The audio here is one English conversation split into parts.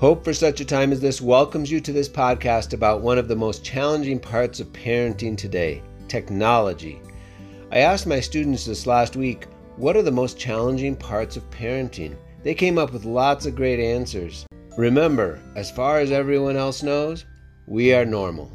Hope for such a time as this welcomes you to this podcast about one of the most challenging parts of parenting today technology. I asked my students this last week, what are the most challenging parts of parenting? They came up with lots of great answers. Remember, as far as everyone else knows, we are normal.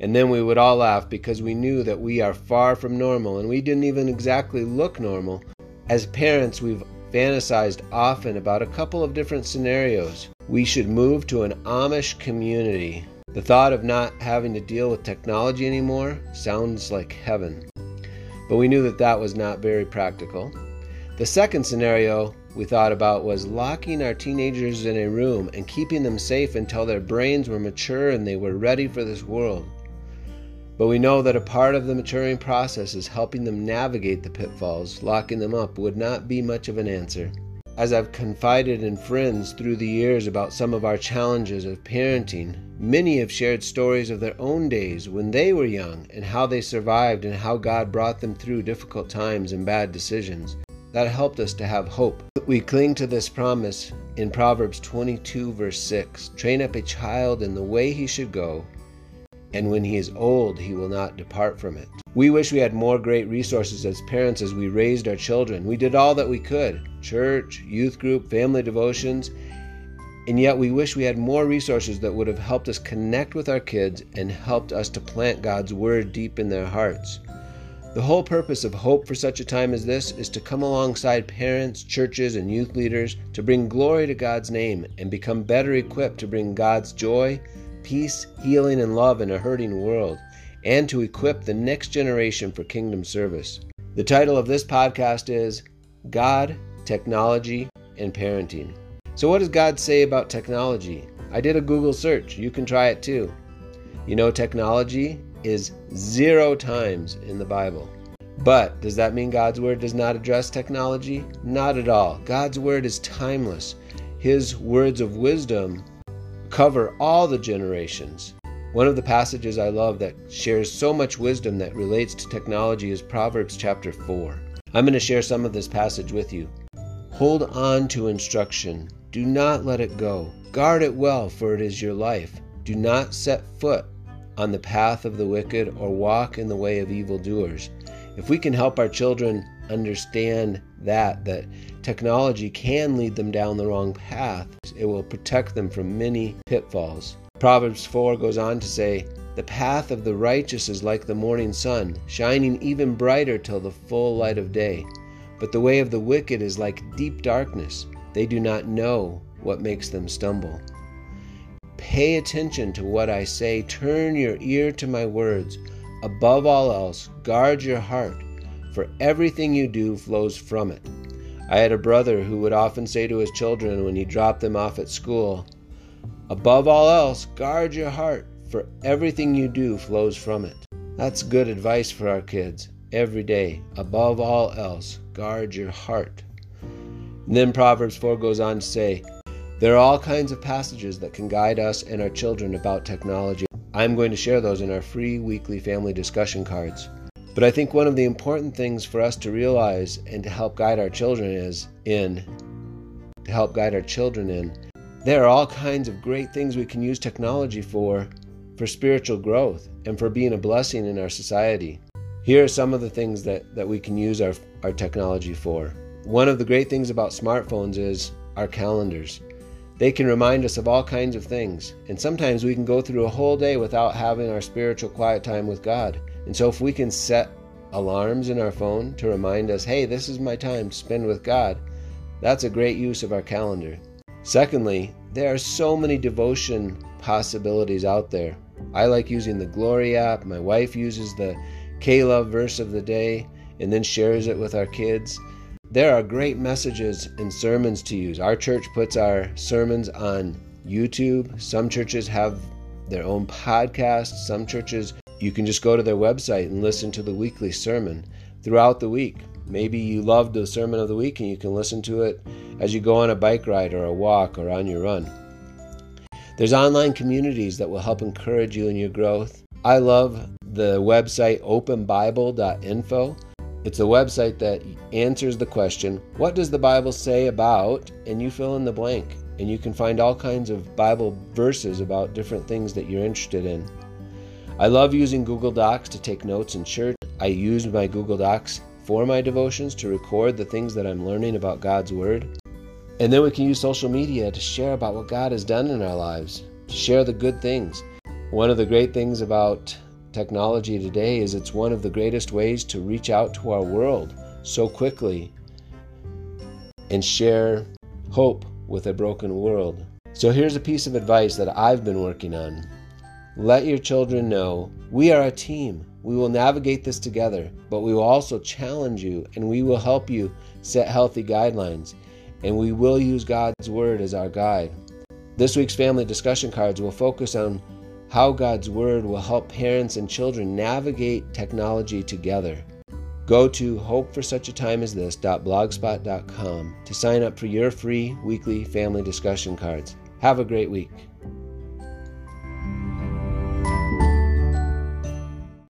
And then we would all laugh because we knew that we are far from normal and we didn't even exactly look normal. As parents, we've fantasized often about a couple of different scenarios. We should move to an Amish community. The thought of not having to deal with technology anymore sounds like heaven. But we knew that that was not very practical. The second scenario we thought about was locking our teenagers in a room and keeping them safe until their brains were mature and they were ready for this world. But we know that a part of the maturing process is helping them navigate the pitfalls. Locking them up would not be much of an answer. As I've confided in friends through the years about some of our challenges of parenting, many have shared stories of their own days when they were young and how they survived and how God brought them through difficult times and bad decisions. That helped us to have hope. We cling to this promise in Proverbs 22, verse 6 Train up a child in the way he should go, and when he is old, he will not depart from it. We wish we had more great resources as parents as we raised our children. We did all that we could church, youth group, family devotions, and yet we wish we had more resources that would have helped us connect with our kids and helped us to plant God's Word deep in their hearts. The whole purpose of Hope for such a time as this is to come alongside parents, churches, and youth leaders to bring glory to God's name and become better equipped to bring God's joy, peace, healing, and love in a hurting world, and to equip the next generation for kingdom service. The title of this podcast is God, Technology, and Parenting. So, what does God say about technology? I did a Google search. You can try it too. You know, technology is zero times in the Bible. But does that mean God's Word does not address technology? Not at all. God's Word is timeless. His words of wisdom cover all the generations. One of the passages I love that shares so much wisdom that relates to technology is Proverbs chapter 4. I'm going to share some of this passage with you. Hold on to instruction. Do not let it go. Guard it well, for it is your life. Do not set foot on the path of the wicked or walk in the way of evildoers. If we can help our children understand that that technology can lead them down the wrong path, it will protect them from many pitfalls. Proverbs 4 goes on to say, "The path of the righteous is like the morning sun, shining even brighter till the full light of day. But the way of the wicked is like deep darkness; they do not know what makes them stumble." Pay attention to what I say, turn your ear to my words. Above all else, guard your heart, for everything you do flows from it. I had a brother who would often say to his children when he dropped them off at school, Above all else, guard your heart, for everything you do flows from it. That's good advice for our kids every day. Above all else, guard your heart. And then Proverbs 4 goes on to say, there are all kinds of passages that can guide us and our children about technology. I'm going to share those in our free weekly family discussion cards. But I think one of the important things for us to realize and to help guide our children is in to help guide our children in there are all kinds of great things we can use technology for for spiritual growth and for being a blessing in our society. Here are some of the things that, that we can use our, our technology for. One of the great things about smartphones is our calendars. They can remind us of all kinds of things, and sometimes we can go through a whole day without having our spiritual quiet time with God. And so, if we can set alarms in our phone to remind us, hey, this is my time to spend with God, that's a great use of our calendar. Secondly, there are so many devotion possibilities out there. I like using the Glory app. My wife uses the K Love verse of the day and then shares it with our kids. There are great messages and sermons to use. Our church puts our sermons on YouTube. Some churches have their own podcast. Some churches, you can just go to their website and listen to the weekly sermon throughout the week. Maybe you loved the sermon of the week and you can listen to it as you go on a bike ride or a walk or on your run. There's online communities that will help encourage you in your growth. I love the website openbible.info. It's a website that answers the question, What does the Bible say about? And you fill in the blank. and you can find all kinds of Bible verses about different things that you're interested in. I love using Google Docs to take notes in church. I use my Google Docs for my devotions to record the things that I'm learning about God's Word. And then we can use social media to share about what God has done in our lives, to share the good things. One of the great things about technology today is it's one of the greatest ways to reach out to our world so quickly and share hope with a broken world. So here's a piece of advice that I've been working on. Let your children know we are a team. We will navigate this together, but we will also challenge you and we will help you set healthy guidelines. And we will use God's Word as our guide. This week's family discussion cards will focus on how God's Word will help parents and children navigate technology together. Go to hopeforsuchatime as this.blogspot.com to sign up for your free weekly family discussion cards. Have a great week.